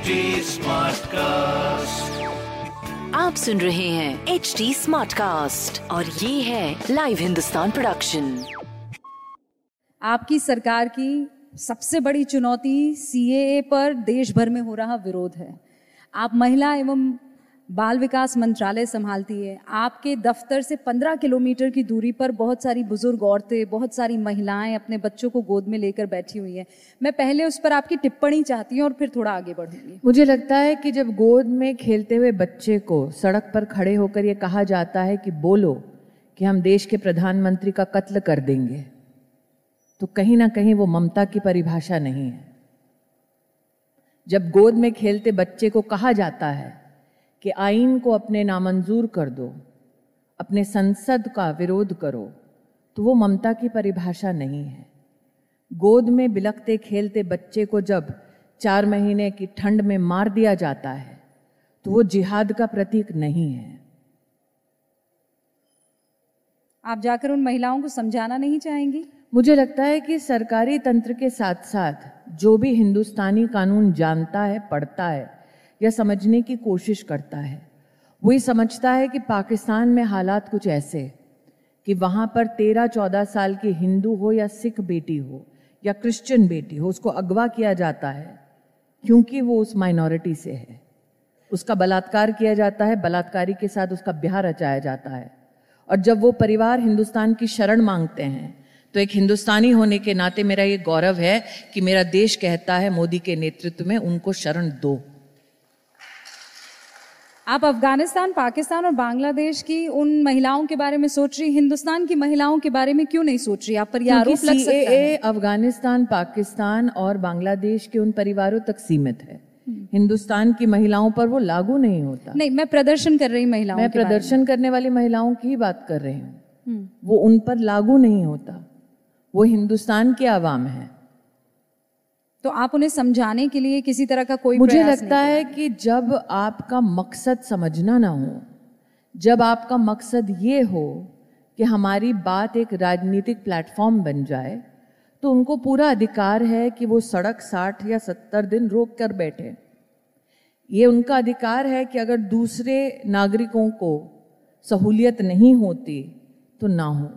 HD cast आप सुन रहे हैं एच डी स्मार्ट कास्ट और ये है लाइव हिंदुस्तान प्रोडक्शन आपकी सरकार की सबसे बड़ी चुनौती सीएए पर देश भर में हो रहा विरोध है। आप महिला एवं बाल विकास मंत्रालय संभालती है। आपके दफ्तर से 15 किलोमीटर की दूरी पर बहुत सारी बुज़ुर्ग औरतें, बहुत सारी महिलाएँ अपने बच्चों को गोद में लेकर बैठी हुई हैं। मैं पहले उस पर आपकी टिप्पणी चाहती हूँ और फिर थोड़ा आगे बढ़ूँगी। मुझे लगता है कि जब गोद में खेलते हुए बच्चे को सड़क पर खड़े होकर ये कहा जाता है कि बोलो कि हम देश के प्रधानमंत्री का कत्ल कर देंगे तो कहीं ना कहीं वो ममता की परिभाषा नहीं है। जब गोद में खेलते बच्चे को कहा जाता है कि आइन को अपने नामंजूर कर दो अपने संसद का विरोध करो तो वो ममता की परिभाषा नहीं है। गोद में बिलखते खेलते बच्चे को जब चार महीने की ठंड में मार दिया जाता है तो वो जिहाद का प्रतीक नहीं है। आप जाकर उन महिलाओं को समझाना नहीं चाहेंगी? मुझे लगता है कि सरकारी तंत्र के साथ साथ जो भी हिंदुस्तानी कानून जानता है पढ़ता है या समझने की कोशिश करता है। वो ये समझता है कि पाकिस्तान में हालात कुछ ऐसे कि वहाँ पर तेरह चौदह साल की हिंदू हो या सिख बेटी हो या क्रिश्चियन बेटी हो, उसको अगवा किया जाता है क्योंकि वो उस माइनॉरिटी से है। उसका बलात्कार किया जाता है, बलात्कारी के साथ उसका ब्याह रचाया जाता है। और जब वो परिवार हिंदुस्तान की शरण मांगते हैं तो एक हिंदुस्तानी होने के नाते मेरा ये गौरव है कि मेरा देश कहता है मोदी के नेतृत्व में उनको शरण दो। आप अफ़गानिस्तान पाकिस्तान और बांग्लादेश की उन महिलाओं के बारे में सोच रही हिंदुस्तान की महिलाओं के बारे में क्यों नहीं सोच रही आप पर यह आरोप लग सकता है। अफ़गानिस्तान पाकिस्तान और बांग्लादेश के उन परिवारों तक सीमित है। हिंदुस्तान की महिलाओं पर वो लागू नहीं होता। नहीं मैं प्रदर्शन कर रही महिलाओं मैं प्रदर्शन करने वाली महिलाओं की बात कर रही हूँ। हम्म। वो उन पर लागू नहीं होता। वो हिंदुस्तान के आवाम है। तो आप उन्हें समझाने के लिए किसी तरह का कोई मुझे लगता है कि जब आपका मकसद समझना ना हो जब आपका मकसद ये हो कि हमारी बात एक राजनीतिक प्लेटफॉर्म बन जाए तो उनको पूरा अधिकार है कि वो सड़क साठ या सत्तर दिन रोक कर बैठे। ये उनका अधिकार है कि अगर दूसरे नागरिकों को सहूलियत नहीं होती तो ना हो।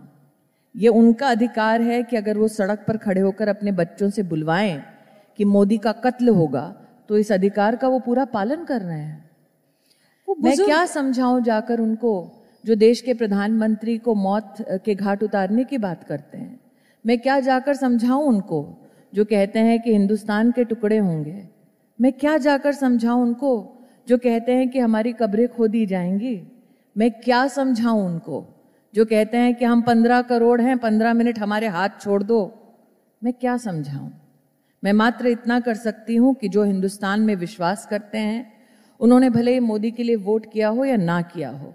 ये उनका अधिकार है कि अगर वो सड़क पर खड़े होकर अपने बच्चों से बुलवाएँ कि मोदी का कत्ल होगा तो इस अधिकार का वो पूरा पालन कर रहे हैं। मैं क्या समझाऊं जाकर उनको जो देश के प्रधानमंत्री को मौत के घाट उतारने की बात करते हैं? मैं क्या जाकर समझाऊं उनको जो कहते हैं कि हिंदुस्तान के टुकड़े होंगे? मैं क्या जाकर समझाऊं उनको जो कहते हैं कि हमारी कब्रें खो दी जाएँगी? मैं क्या समझाऊं उनको जो कहते हैं कि हम पंद्रह करोड़ हैं पंद्रह मिनट हमारे हाथ छोड़ दो? मैं क्या समझाऊं? मैं मात्र इतना कर सकती हूँ कि जो हिंदुस्तान में विश्वास करते हैं उन्होंने भले ही मोदी के लिए वोट किया हो या ना किया हो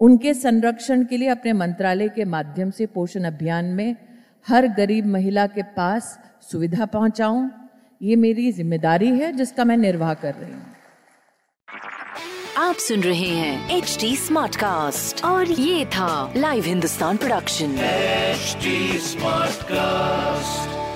उनके संरक्षण के लिए अपने मंत्रालय के माध्यम से पोषण अभियान में हर गरीब महिला के पास सुविधा पहुंचाऊं ये मेरी ज़िम्मेदारी है जिसका मैं निर्वाह कर रही हूँ। आप सुन रहे हैं एच डी स्मार्ट कास्ट और ये था live Hindustan production smart cast